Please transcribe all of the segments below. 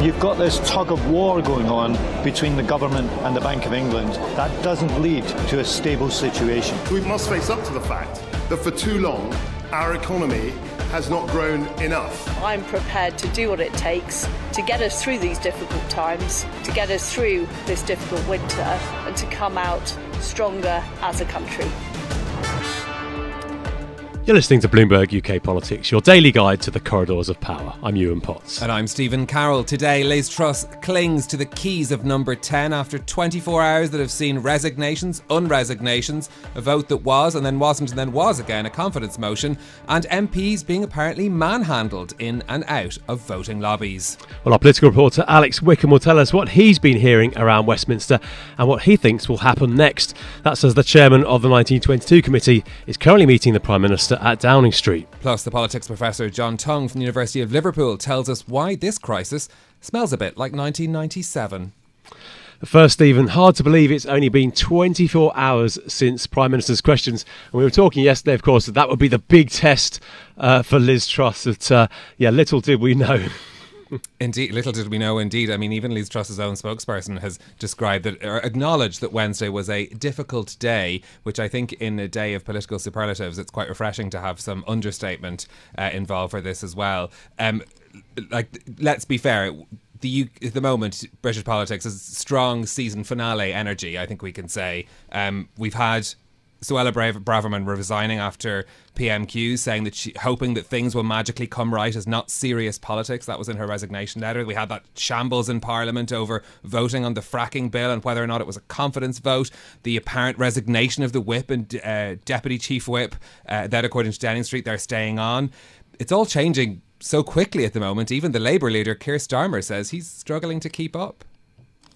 You've got this tug of war going on between the government and the Bank of England. That doesn't lead to a stable situation. We must face up to the fact that for too long, our economy has not grown enough. I'm prepared to do what it takes to get us through these difficult times, to get us through this difficult winter, and to come out stronger as a country. You're listening to Bloomberg UK Politics, your daily guide to the corridors of power. I'm Yuan Potts. And I'm Stephen Carroll. Today, Liz Truss clings to the keys of number 10 after 24 hours that have seen resignations, unresignations, a vote that was and then wasn't and then was again a confidence motion, and MPs being apparently manhandled in and out of voting lobbies. Well, our political reporter Alex Wickham will tell us what he's been hearing around Westminster and what he thinks will happen next. That's as the chairman of the 1922 committee is currently meeting the Prime Minister at Downing Street. Plus, the politics professor Jon Tonge from the University of Liverpool tells us why this crisis smells a bit like 1997. First, Stephen, hard to believe it's only been 24 hours since Prime Minister's questions. And we were talking yesterday, of course, that that would be the big test uh, for Liz Truss. That, uh, yeah, little did we know. Indeed, little did we know. Indeed, I mean, even Liz Truss's own spokesperson has described that, or acknowledged that Wednesday was a difficult day. Which I think, in a day of political superlatives, it's quite refreshing to have some understatement uh, involved for this as well. Um, like, let's be fair. The at the moment, British politics is strong season finale energy. I think we can say um, we've had Suella Braverman resigning after PMQ, saying that she hoping that things will magically come right is not serious politics. That was in her resignation letter. We had that shambles in Parliament over voting on the fracking bill and whether or not it was a confidence vote. The apparent resignation of the whip and uh, deputy chief whip. Uh, that, according to Downing Street, they're staying on. It's all changing so quickly at the moment. Even the Labour leader, Keir Starmer, says he's struggling to keep up.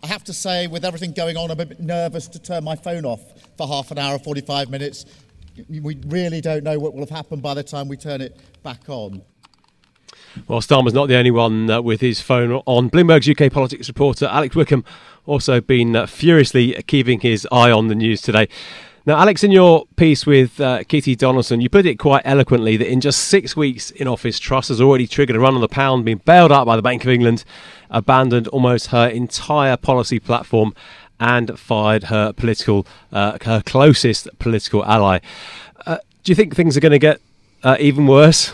I have to say, with everything going on, I'm a bit nervous to turn my phone off for half an hour, 45 minutes. We really don't know what will have happened by the time we turn it back on. Well, Starmer's not the only one uh, with his phone on. Bloomberg's UK politics reporter Alex Wickham also been uh, furiously keeping his eye on the news today. Now, Alex, in your piece with uh, Kitty Donaldson, you put it quite eloquently that in just six weeks in office, Truss has already triggered a run on the pound, been bailed out by the Bank of England, abandoned almost her entire policy platform, and fired her political, uh, her closest political ally. Uh, do you think things are going to get uh, even worse?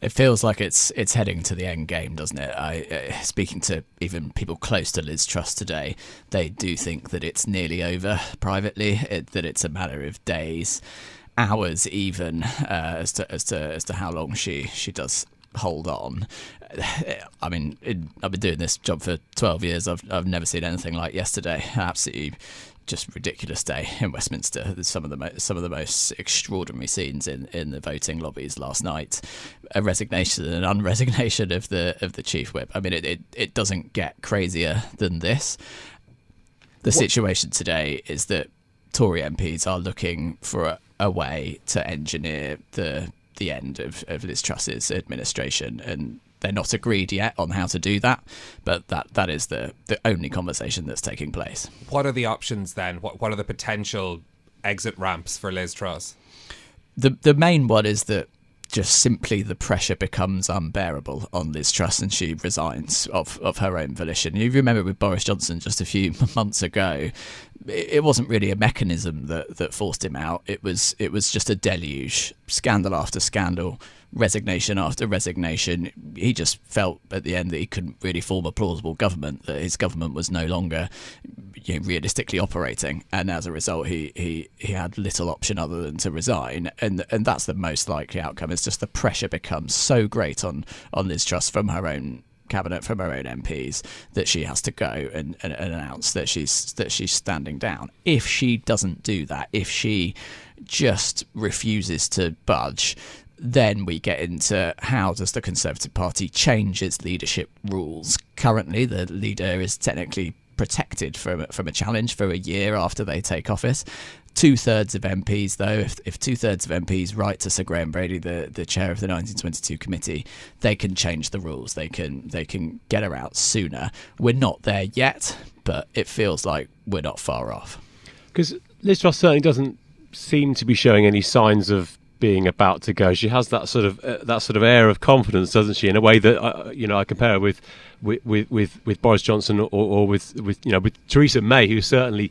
It feels like it's it's heading to the end game, doesn't it? I, uh, speaking to even people close to Liz Truss today, they do think that it's nearly over privately. It, that it's a matter of days, hours, even uh, as to as to as to how long she she does hold on. I mean, it, I've been doing this job for 12 years. I've I've never seen anything like yesterday. Absolutely just ridiculous day in Westminster. There's some of the mo- some of the most extraordinary scenes in, in the voting lobbies last night. A resignation and an unresignation of the of the chief whip. I mean, it it, it doesn't get crazier than this. The what? situation today is that Tory MPs are looking for a, a way to engineer the the end of, of Liz Truss's administration and they're not agreed yet on how to do that, but that that is the the only conversation that's taking place. What are the options then? What what are the potential exit ramps for Liz Truss? The the main one is that just simply the pressure becomes unbearable on Liz Truss and she resigns of, of her own volition. You remember with Boris Johnson just a few months ago, it wasn't really a mechanism that, that forced him out. It was it was just a deluge, scandal after scandal, resignation after resignation. He just felt at the end that he couldn't really form a plausible government, that his government was no longer you know, realistically operating, and as a result, he, he, he had little option other than to resign, and and that's the most likely outcome. It's just the pressure becomes so great on on Liz Truss from her own cabinet from her own MPs that she has to go and, and, and, announce that she's that she's standing down. If she doesn't do that, if she just refuses to budge, then we get into how does the Conservative Party change its leadership rules. Currently, the leader is technically protected from from a challenge for a year after they take office. Two thirds of MPs, though, if, if two thirds of MPs write to Sir Graham Brady, the, the chair of the 1922 committee, they can change the rules. They can they can get her out sooner. We're not there yet, but it feels like we're not far off. Because Liz Truss certainly doesn't seem to be showing any signs of being about to go. She has that sort of uh, that sort of air of confidence, doesn't she? In a way that uh, you know I compare her with with with, with Boris Johnson or, or with with you know with Theresa May, who certainly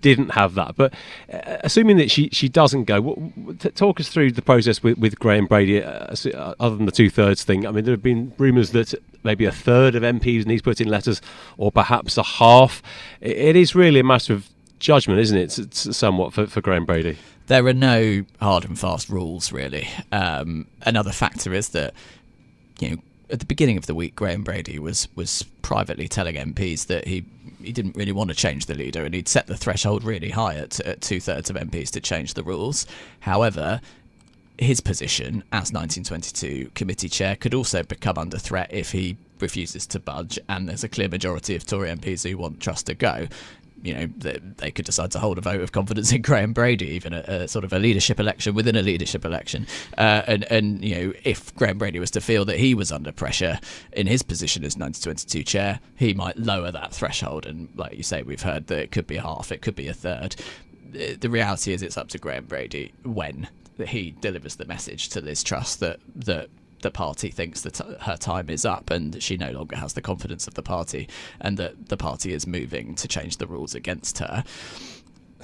didn't have that. But uh, assuming that she, she doesn't go, talk us through the process with, with Graham Brady, uh, uh, other than the two thirds thing. I mean, there have been rumours that maybe a third of MPs needs put in letters, or perhaps a half. it, it is really a matter of judgment, isn't it? It's, it's somewhat for, for Graham Brady there are no hard and fast rules really. Um, another factor is that you know at the beginning of the week, Graham Brady was was privately telling MPs that he he didn't really want to change the leader, and he'd set the threshold really high at, at two thirds of MPs to change the rules. However, his position as 1922 committee chair could also become under threat if he refuses to budge, and there's a clear majority of Tory MPs who want Truss to go you know, they, they, could decide to hold a vote of confidence in Graham Brady, even a, a sort of a leadership election within a leadership election. Uh, and, and, you know, if Graham Brady was to feel that he was under pressure in his position as 1922 chair, he might lower that threshold. And like you say, we've heard that it could be half, it could be a third. The reality is, it's up to Graham Brady when he delivers the message to Liz Truss that that the party thinks that her time is up and she no longer has the confidence of the party and that the party is moving to change the rules against her.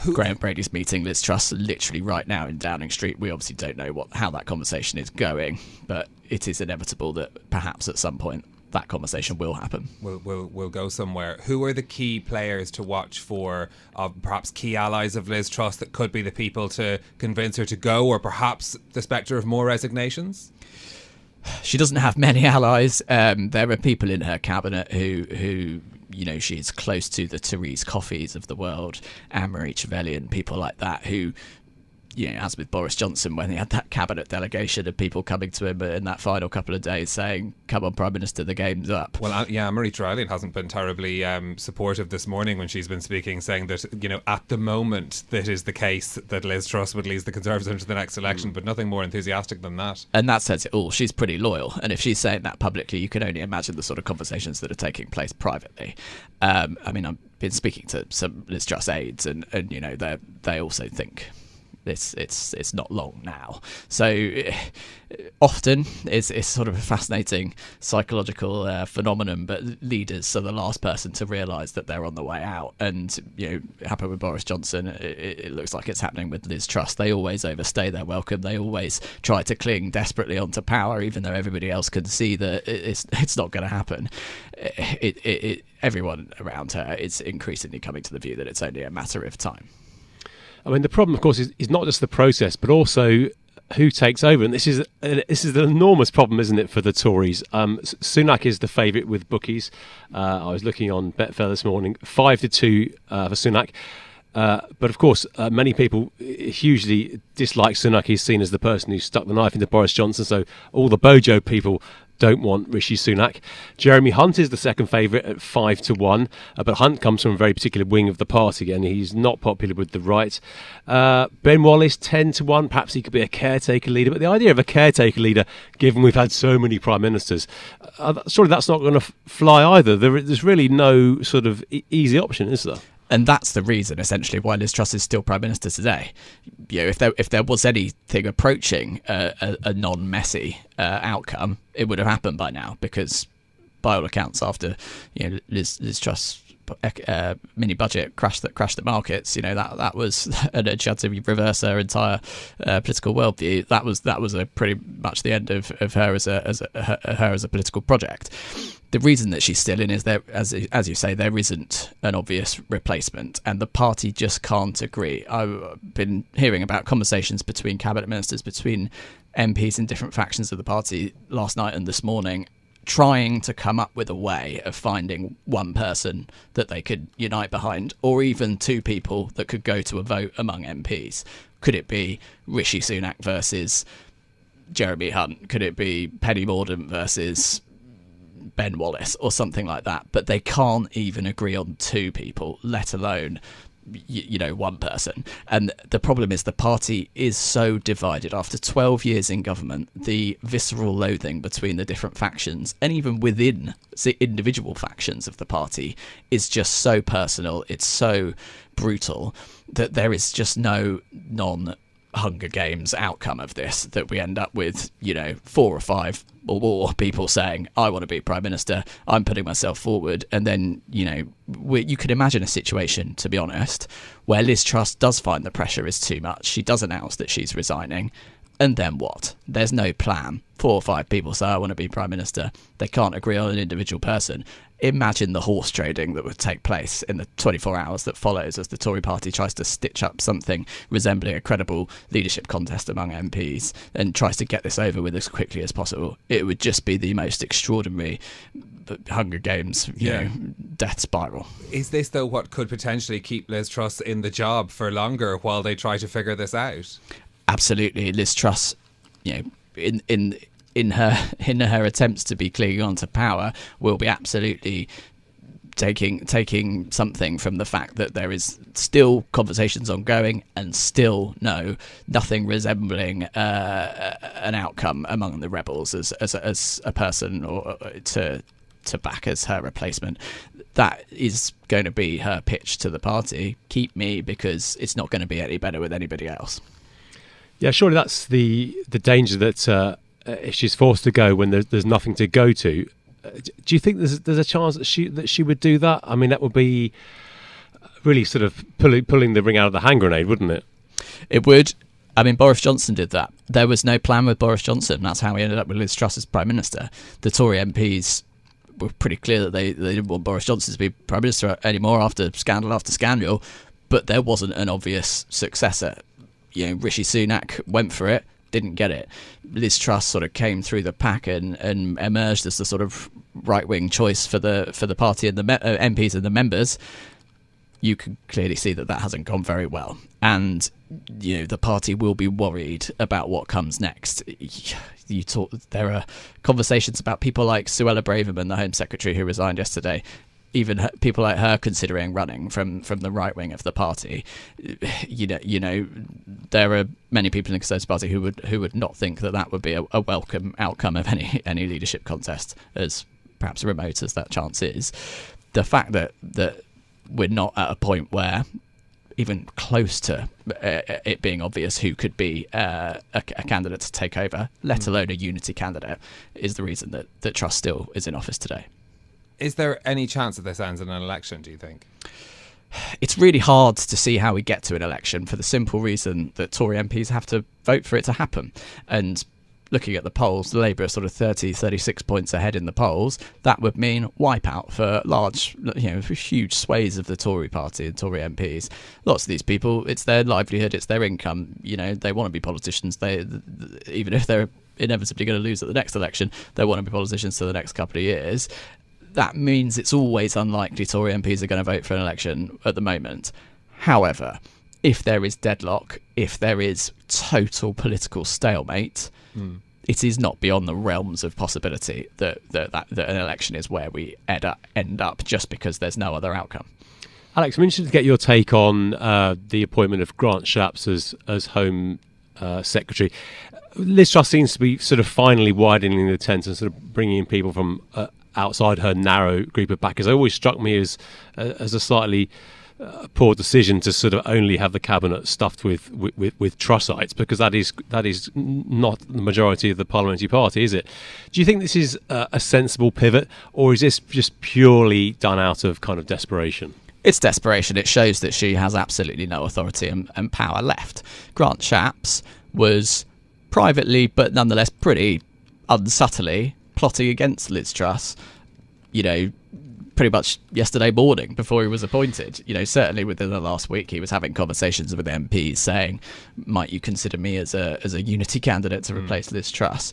Who? Graham Brady's meeting Liz Truss literally right now in Downing Street. We obviously don't know what how that conversation is going, but it is inevitable that perhaps at some point that conversation will happen. We'll, we'll, we'll go somewhere. Who are the key players to watch for, uh, perhaps key allies of Liz Truss that could be the people to convince her to go, or perhaps the spectre of more resignations? she doesn't have many allies. Um, there are people in her cabinet who who you know she is close to the Therese Coffeys of the world, Anne Marie Trevelyan, people like that who you know, as with Boris Johnson when he had that cabinet delegation of people coming to him in that final couple of days saying, "Come on, Prime Minister, the game's up." Well, uh, yeah, Marie Trevelyan hasn't been terribly um, supportive this morning when she's been speaking, saying that you know at the moment that is the case that Liz Truss would lead the Conservatives into the next election, mm. but nothing more enthusiastic than that. And that says it all. She's pretty loyal, and if she's saying that publicly, you can only imagine the sort of conversations that are taking place privately. Um, I mean, I've been speaking to some Liz Truss aides, and, and you know they they also think it's it's it's not long now. So often it's it's sort of a fascinating psychological uh, phenomenon. But leaders are the last person to realise that they're on the way out, and you know, it happened with Boris Johnson. It, it, looks like it's happening with Liz Truss. They always overstay their welcome. They always try to cling desperately onto power, even though everybody else can see that it's it's not going to happen. It, it, everyone around her is increasingly coming to the view that it's only a matter of time. I mean, the problem, of course, is, is not just the process, but also who takes over. And this is uh, this is an enormous problem, isn't it, for the Tories? Um, Sunak is the favourite with bookies. Uh, I was looking on Betfair this morning, five to two uh, for Sunak. Uh, but of course, uh, many people hugely dislike Sunak. He's seen as the person who stuck the knife into Boris Johnson. So all the Bojo people don't want Rishi Sunak. Jeremy Hunt is the second favourite at five to one, uh, but Hunt comes from a very particular wing of the party, and he's not popular with the right. Uh, ben Wallace ten to one. Perhaps he could be a caretaker leader, but the idea of a caretaker leader, given we've had so many prime ministers, uh, surely that's not going to f- fly either. There, there's really no sort of e- easy option, is there? And that's the reason essentially why Liz Truss is still prime minister today. You know, if there if there was anything approaching a, a, a non-messy uh, outcome, it would have happened by now because, by all accounts, after you know Liz, Liz Truss uh, mini budget crash that crashed the markets. You know that that was and she had to reverse her entire uh, political worldview. That was that was a pretty much the end of, of her as a as a, her, her as a political project. The reason that she's still in is there, as as you say, there isn't an obvious replacement, and the party just can't agree. I've been hearing about conversations between cabinet ministers, between MPs in different factions of the party last night and this morning, trying to come up with a way of finding one person that they could unite behind, or even two people that could go to a vote among MPs. Could it be Rishi Sunak versus Jeremy Hunt? Could it be Penny Mordaunt versus Ben Wallace or something like that? But they can't even agree on two people, let alone you, know one person and the problem is the party is so divided after 12 years in government the visceral loathing between the different factions and even within the individual factions of the party is just so personal it's so brutal that there is just no non Hunger Games outcome of this that we end up with, you know, four or five or more people saying, I want to be Prime Minister, I'm putting myself forward. And then, you know, you could imagine a situation, to be honest, where Liz Truss does find the pressure is too much. She does announce that she's resigning. And then what? There's no plan. Four or five people say, I want to be Prime Minister. They can't agree on an individual person imagine the horse trading that would take place in the 24 hours that follows as the Tory party tries to stitch up something resembling a credible leadership contest among MPs and tries to get this over with as quickly as possible. It would just be the most extraordinary uh, Hunger Games, you yeah. know, death spiral. Is this though what could potentially keep Liz Truss in the job for longer while they try to figure this out? Absolutely, Liz Truss, you know, in in in her in her attempts to be clinging on to power will be absolutely taking taking something from the fact that there is still conversations ongoing and still no nothing resembling uh, an outcome among the rebels as as, as a person or uh, to to back as her replacement. That is going to be her pitch to the party. Keep me because it's not going to be any better with anybody else. Yeah, surely that's the the danger that uh, uh, if she's forced to go when there's, there's nothing to go to, uh, do you think there's there's a chance that she that she would do that? I mean, that would be really sort of pulling pulling the ring out of the hand grenade, wouldn't it? It would. I mean, Boris Johnson did that. There was no plan with Boris Johnson. That's how we ended up with Liz Truss as Prime Minister. The Tory MPs were pretty clear that they, they didn't want Boris Johnson to be Prime Minister anymore after scandal after scandal, but there wasn't an obvious successor. You know, Rishi Sunak went for it didn't get it. Liz Truss sort of came through the pack and, and emerged as the sort of right wing choice for the for the party and the me- uh, MPs and the members. You can clearly see that that hasn't gone very well, and you know the party will be worried about what comes next. You talk. There are conversations about people like Suella Braverman, the Home Secretary who resigned yesterday, even her, people like her considering running from, from the right wing of the party. You know, you know, there are many people in the Conservative Party who would who would not think that that would be a, a welcome outcome of any any leadership contest, as perhaps remote as that chance is. The fact that that we're not at a point where even close to uh, it being obvious who could be uh, a, a, candidate to take over, let hmm. alone a unity candidate, is the reason that, that Truss still is in office today. Is there any chance that this ends in an election, do you think? It's really hard to see how we get to an election for the simple reason that Tory MPs have to vote for it to happen. And looking at the polls, the Labour are sort of 30, 36 points ahead in the polls. That would mean wipeout for large, you know, for huge sways of the Tory party and Tory MPs. Lots of these people, it's their livelihood, it's their income. You know, they want to be politicians. They, even if they're inevitably going to lose at the next election, they want to be politicians for the next couple of years that means it's always unlikely Tory MPs are going to vote for an election at the moment. However, if there is deadlock, if there is total political stalemate, mm. it is not beyond the realms of possibility that, that, that, that an election is where we end up, end up just because there's no other outcome. Alex, I'm interested to get your take on uh, the appointment of Grant Shapps as, as Home uh, Secretary. Liz Truss seems to be sort of finally widening the tent and sort of bringing in people from uh, outside her narrow group of backers. It always struck me as uh, as a slightly uh, poor decision to sort of only have the cabinet stuffed with, with, with Trussites because that is that is not the majority of the parliamentary party, is it? Do you think this is uh, a sensible pivot, or is this just purely done out of kind of desperation? It's desperation. It shows that she has absolutely no authority and, and power left. Grant Shapps was privately, but nonetheless pretty unsubtly plotting against Liz Truss, you know, pretty much yesterday morning before he was appointed. You know, certainly within the last week, he was having conversations with MPs saying, "Might you consider me as a as a unity candidate to hmm. replace mm. Liz Truss?"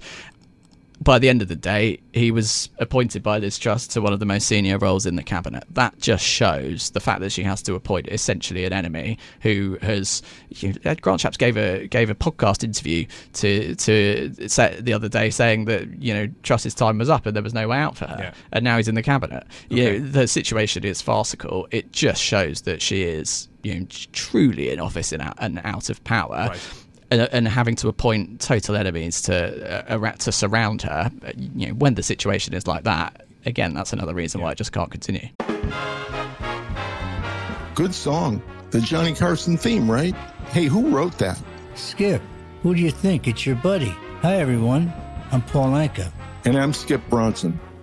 By the end of the day, he was appointed by Liz Truss to one of the most senior roles in the cabinet. That just shows the fact that she has to appoint essentially an enemy who has. You know, uh, Grant Shapps gave a gave a podcast interview to to say, the other day saying that you know Truss's time was up and there was no way out for her, Yeah. and now he's in the cabinet. You know, the situation is farcical. It just shows that she is you know truly in office and out, and out of power Right. And, and having to appoint total enemies to uh, to surround her, you know, when the situation is like that, again, that's another reason why it just can't continue. Good song. The Johnny Carson theme, right? Hey, who wrote that? Skip, who do you think? It's your buddy. Hi, everyone. I'm Paul Anka. And I'm Skip Bronson.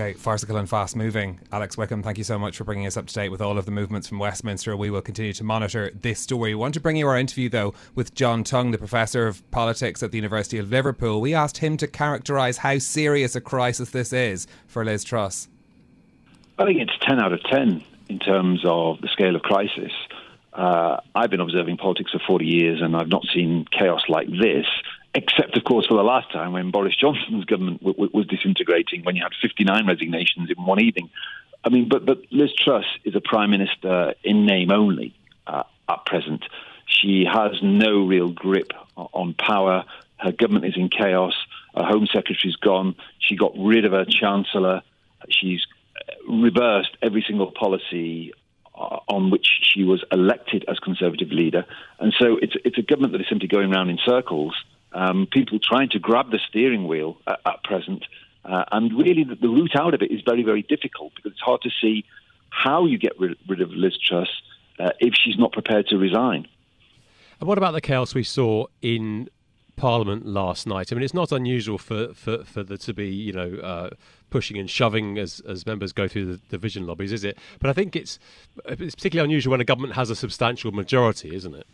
Okay, farcical and fast moving. Alex Wickham, thank you so much for bringing us up to date with all of the movements from Westminster. We will continue to monitor this story. We want to bring you our interview, though, with Jon Tonge, the Professor of Politics at the University of Liverpool. We asked him to characterise how serious a crisis this is for Liz Truss. I think it's 10 out of 10 in terms of the scale of crisis. Uh, I've been observing politics for 40 years and I've not seen chaos like this, except, of course, for the last time when Boris Johnson's government w- w- was disintegrating, when you had 59 resignations in one evening. I mean, but, but Liz Truss is a prime minister in name only uh, at present. She has no real grip on power. Her government is in chaos. Her Home Secretary's gone. She got rid of her Chancellor. She's reversed every single policy uh, on which she was elected as Conservative leader. And so it's, it's a government that is simply going around in circles, um, people trying to grab the steering wheel at, at present. Uh, and really, the, the route out of it is very, very difficult because it's hard to see how you get rid, rid of Liz Truss uh, if she's not prepared to resign. And what about the chaos we saw in Parliament last night? I mean, it's not unusual for, for, for there to be, you know, uh, pushing and shoving as, as members go through the division lobbies, is it? But I think it's it's particularly unusual when a government has a substantial majority, isn't it?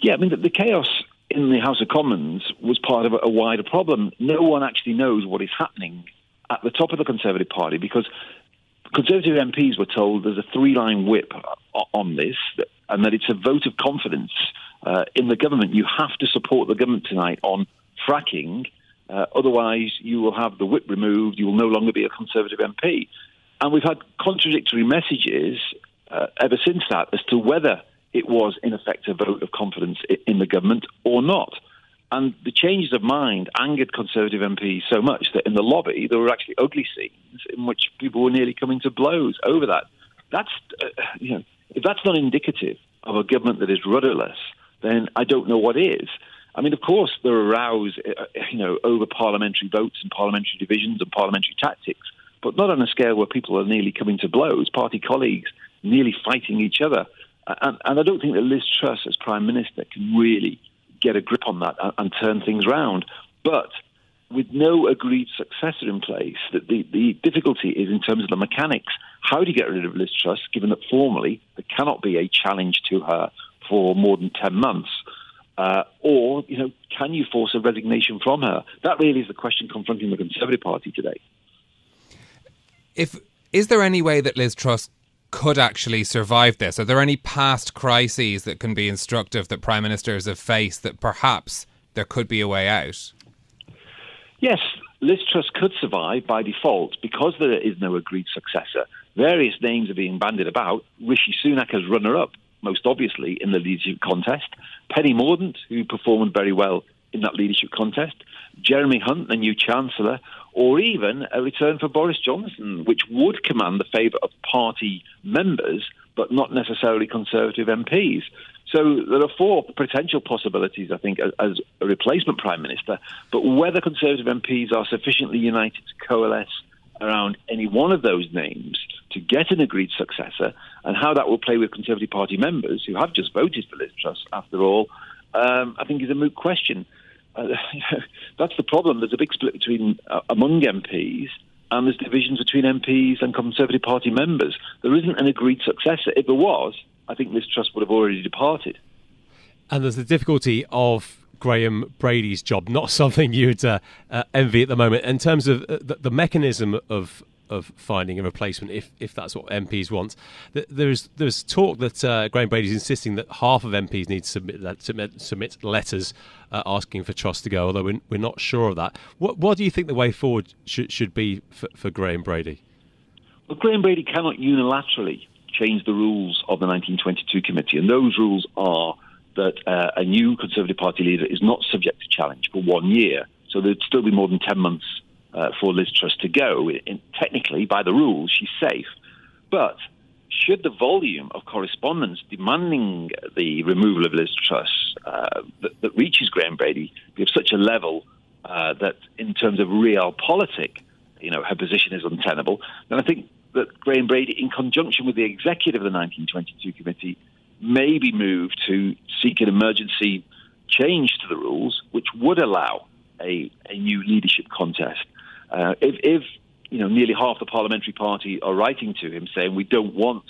Yeah, I mean, the, the chaos in the House of Commons was part of a, wider problem. No one actually knows what is happening at the top of the Conservative Party because Conservative MPs were told there's a three line whip on this and that it's a vote of confidence uh, in the government. You have to support the government tonight on fracking, uh, otherwise, you will have the whip removed, you will no longer be a Conservative MP. And we've had contradictory messages uh, ever since that as to whether it was, in effect, a vote of confidence in the government or not. And the changes of mind angered Conservative MPs so much that in the lobby there were actually ugly scenes in which people were nearly coming to blows over that. That's, uh, you know, if that's not indicative of a government that is rudderless, then I don't know what is. I mean, of course, there are rows, uh, you know, over parliamentary votes and parliamentary divisions and parliamentary tactics, but not on a scale where people are nearly coming to blows, party colleagues nearly fighting each other. And, and I don't think that Liz Truss, as Prime Minister, can really get a grip on that and, and turn things round. But with no agreed successor in place, that the, the difficulty is in terms of the mechanics. How do you get rid of Liz Truss, given that formally there cannot be a challenge to her for more than 10 months? Uh, or, you know, can you force a resignation from her? That really is the question confronting the Conservative Party today. If is there any way that Liz Truss could actually survive this? Are there any past crises that can be instructive that prime ministers have faced that perhaps there could be a way out? Yes, Liz Truss could survive by default because there is no agreed successor. Various names are being bandied about. Rishi Sunak as runner up, most obviously, in the leadership contest. Penny Mordaunt, who performed very well in that leadership contest. Jeremy Hunt, the new Chancellor, or even a return for Boris Johnson, which would command the favour of party members, but not necessarily Conservative MPs. So there are four potential possibilities, I think, as a replacement prime minister. But whether Conservative MPs are sufficiently united to coalesce around any one of those names to get an agreed successor, and how that will play with Conservative Party members who have just voted for Liz Truss, after all, um, I think is a moot question. Uh, that's the problem. There's a big split between uh, among MPs and there's divisions between MPs and Conservative Party members. There isn't an agreed successor. If there was, I think Liz Truss would have already departed. And there's the difficulty of Graham Brady's job, not something you'd uh, uh, envy at the moment. In terms of uh, the, the, mechanism of of finding a replacement, if if that's what MPs want, there's there's talk that uh, Graham Brady's insisting that half of MPs need to submit submit, submit letters uh, asking for Truss to go, although we're, we're not sure of that. What what do you think the way forward should should be for, for Graham Brady? Well, Graham Brady cannot unilaterally change the rules of the 1922 committee, and those rules are that uh, a new Conservative Party leader is not subject to challenge for one year. So there'd still be more than 10 months uh, for Liz Truss to go. In, technically, by the rules, she's safe. But should the volume of correspondence demanding the removal of Liz Truss uh, that, that, reaches Graham Brady be of such a level uh, that, in terms of realpolitik, you know, her position is untenable, then I think that Graham Brady, in conjunction with the executive of the 1922 committee, may be moved to seek an emergency change to the rules, which would allow a, a new leadership contest. Uh, if, if, you know nearly half the parliamentary party are writing to him saying we don't want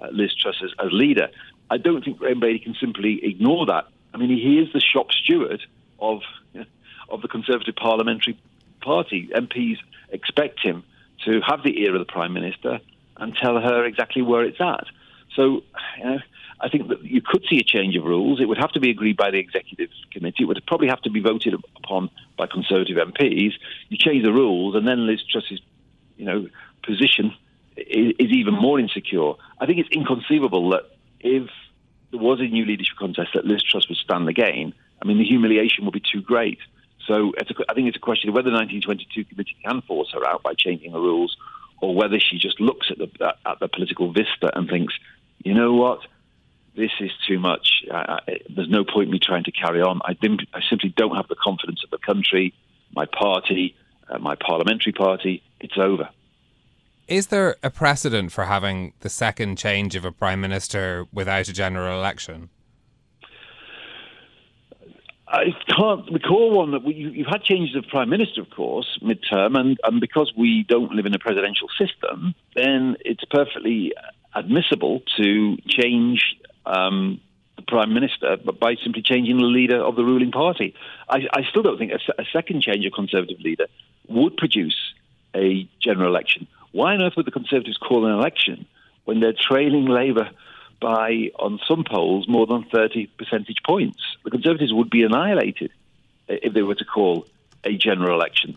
uh, Liz Truss as, as, leader, I don't think Graham Brady can simply ignore that. I mean, he is the shop steward of of the Conservative parliamentary party. MPs expect him to have the ear of the Prime Minister and tell her exactly where it's at. So, you know, I think that you could see a change of rules. It would have to be agreed by the executive committee. It would probably have to be voted upon by Conservative MPs. You change the rules, and then Liz Truss's, you know, position is, is even more insecure. I think it's inconceivable that if there was a new leadership contest, that Liz Truss would stand again. I mean, the humiliation would be too great. So a, I think it's a question of whether the 1922 committee can force her out by changing the rules, or whether she just looks at the at the political vista and thinks, you know what, this is too much. I, I, there's no point in me trying to carry on. I, I, simply don't have the confidence of the country, my party, uh, my parliamentary party. It's over. Is there a precedent for having the second change of a prime minister without a general election? I can't recall one that we, you've had changes of prime minister, of course, midterm, and, and because we don't live in a presidential system, then it's perfectly admissible to change um, the prime minister, but by simply changing the leader of the ruling party. I, I still don't think a, a, second change of conservative leader would produce a general election. Why on earth would the conservatives call an election when they're trailing Labour? by, on some polls, more than 30 percentage points. The Conservatives would be annihilated if they were to call a general election.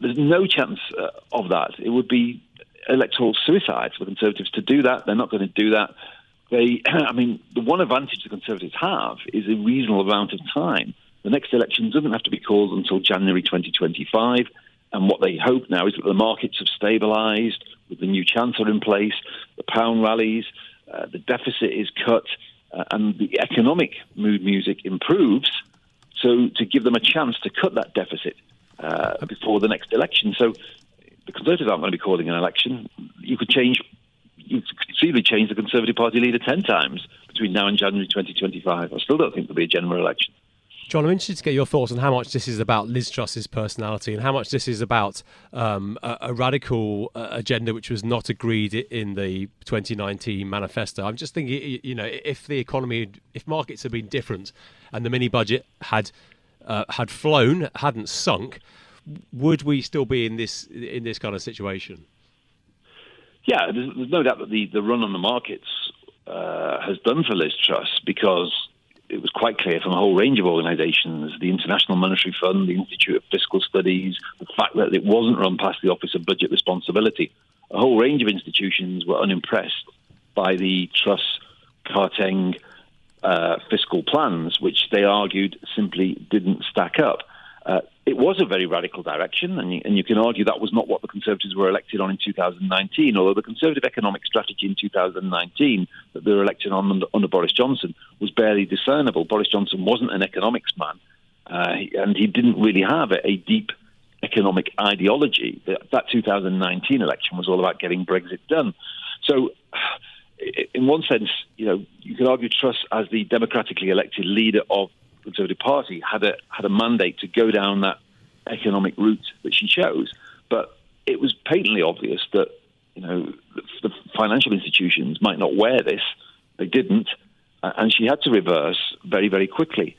There's no chance uh, of that. It would be electoral suicide for the Conservatives to do that. They're not going to do that. They, I mean, the one advantage the Conservatives have is a reasonable amount of time. The next election doesn't have to be called until January 2025. And what they hope now is that the markets have stabilised with the new chancellor in place, the pound rallies, uh, the deficit is cut, uh, and the economic mood music improves, so to give them a chance to cut that deficit uh, before the next election. So the Conservatives aren't going to be calling an election. You could change, you could conceivably change the Conservative Party leader 10 times between now and January 2025. I still don't think there'll be a general election. Jon, I'm interested to get your thoughts on how much this is about Liz Truss's personality and how much this is about um, a, a, radical uh, agenda which was not agreed in the 2019 manifesto. I'm just thinking, you know, if the economy, if markets had been different and the mini budget had uh, had flown, hadn't sunk, would we still be in this in this kind of situation? Yeah, there's, there's no doubt that the, the run on the markets uh, has done for Liz Truss because it was quite clear from a whole range of organisations, the International Monetary Fund, the Institute of Fiscal Studies, the fact that it wasn't run past the Office of Budget Responsibility. A whole range of institutions were unimpressed by the Truss Kwarteng uh, fiscal plans, which they argued simply didn't stack up. Uh, it was a very radical direction, and you, and you, can argue that was not what the Conservatives were elected on in 2019. Although the Conservative economic strategy in 2019 that they were elected on under, under Boris Johnson was barely discernible. Boris Johnson wasn't an economics man, uh, and he didn't really have a, a deep economic ideology. That, that 2019 election was all about getting Brexit done. So in one sense, you know, you could argue Truss as the democratically elected leader of Conservative Party had a had a mandate to go down that economic route that she chose, but it was patently obvious that you know the, the financial institutions might not wear this. They didn't, and she had to reverse very very quickly.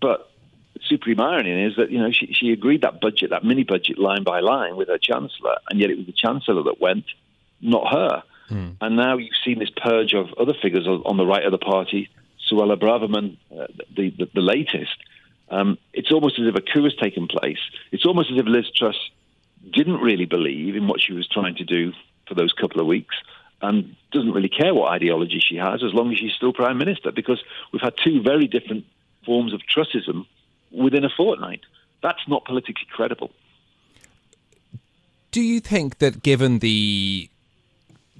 But supreme irony is that you know she, she agreed that budget, that mini budget, line by line with her chancellor, and yet it was the chancellor that went, not her. Mm. And now you've seen this purge of other figures on the right of the party. Suella Braverman, uh, the, the, the, latest. Um, it's almost as if a coup has taken place. It's almost as if Liz Truss didn't really believe in what she was trying to do for those couple of weeks and doesn't really care what ideology she has as long as she's still Prime Minister because we've had two very different forms of Trussism within a fortnight. That's not politically credible. Do you think that given the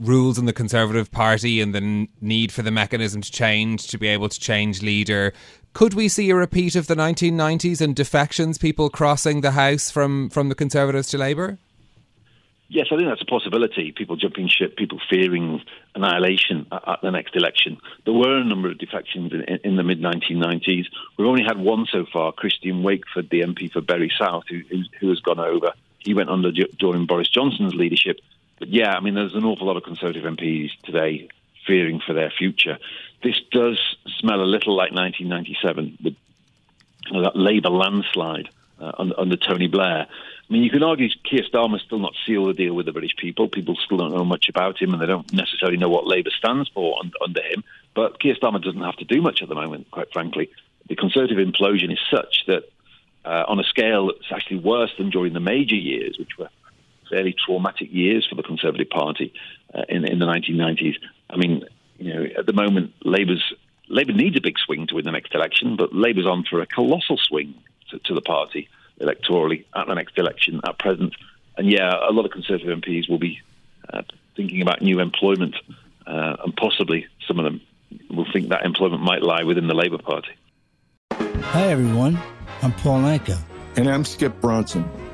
rules in the Conservative Party and the need for the mechanism to change to be able to change leader. Could we see a repeat of the 1990s and defections, people crossing the House from, from the Conservatives to Labour? Yes, I think that's a possibility. People jumping ship, people fearing annihilation at, at the next election. There were a number of defections in, in the mid 1990s. We've only had one so far Christian Wakeford, the MP for Bury South, who, who, who has gone over. He went under during Boris Johnson's leadership but yeah, I mean, there's an awful lot of Conservative MPs today fearing for their future. This does smell a little like 1997 with you know, that Labour landslide uh, under, Tony Blair. I mean, you can argue Keir Starmer still not sealed the deal with the British people. People still don't know much about him, and they don't necessarily know what Labour stands for under, under him. But Keir Starmer doesn't have to do much at the moment, quite frankly. The Conservative implosion is such that, uh, on a scale that's actually worse than during the major years, which were fairly traumatic years for the Conservative Party uh, in, in the 1990s. I mean, you know, at the moment, Labour's Labour needs a big swing to win the next election, but Labour's on for a colossal swing to, to the party electorally at the next election at present. And yeah, a lot of Conservative MPs will be uh, thinking about new employment, uh, and possibly some of them will think that employment might lie within the Labour Party. Hi, everyone. I'm Paul Anka. And I'm Skip Bronson.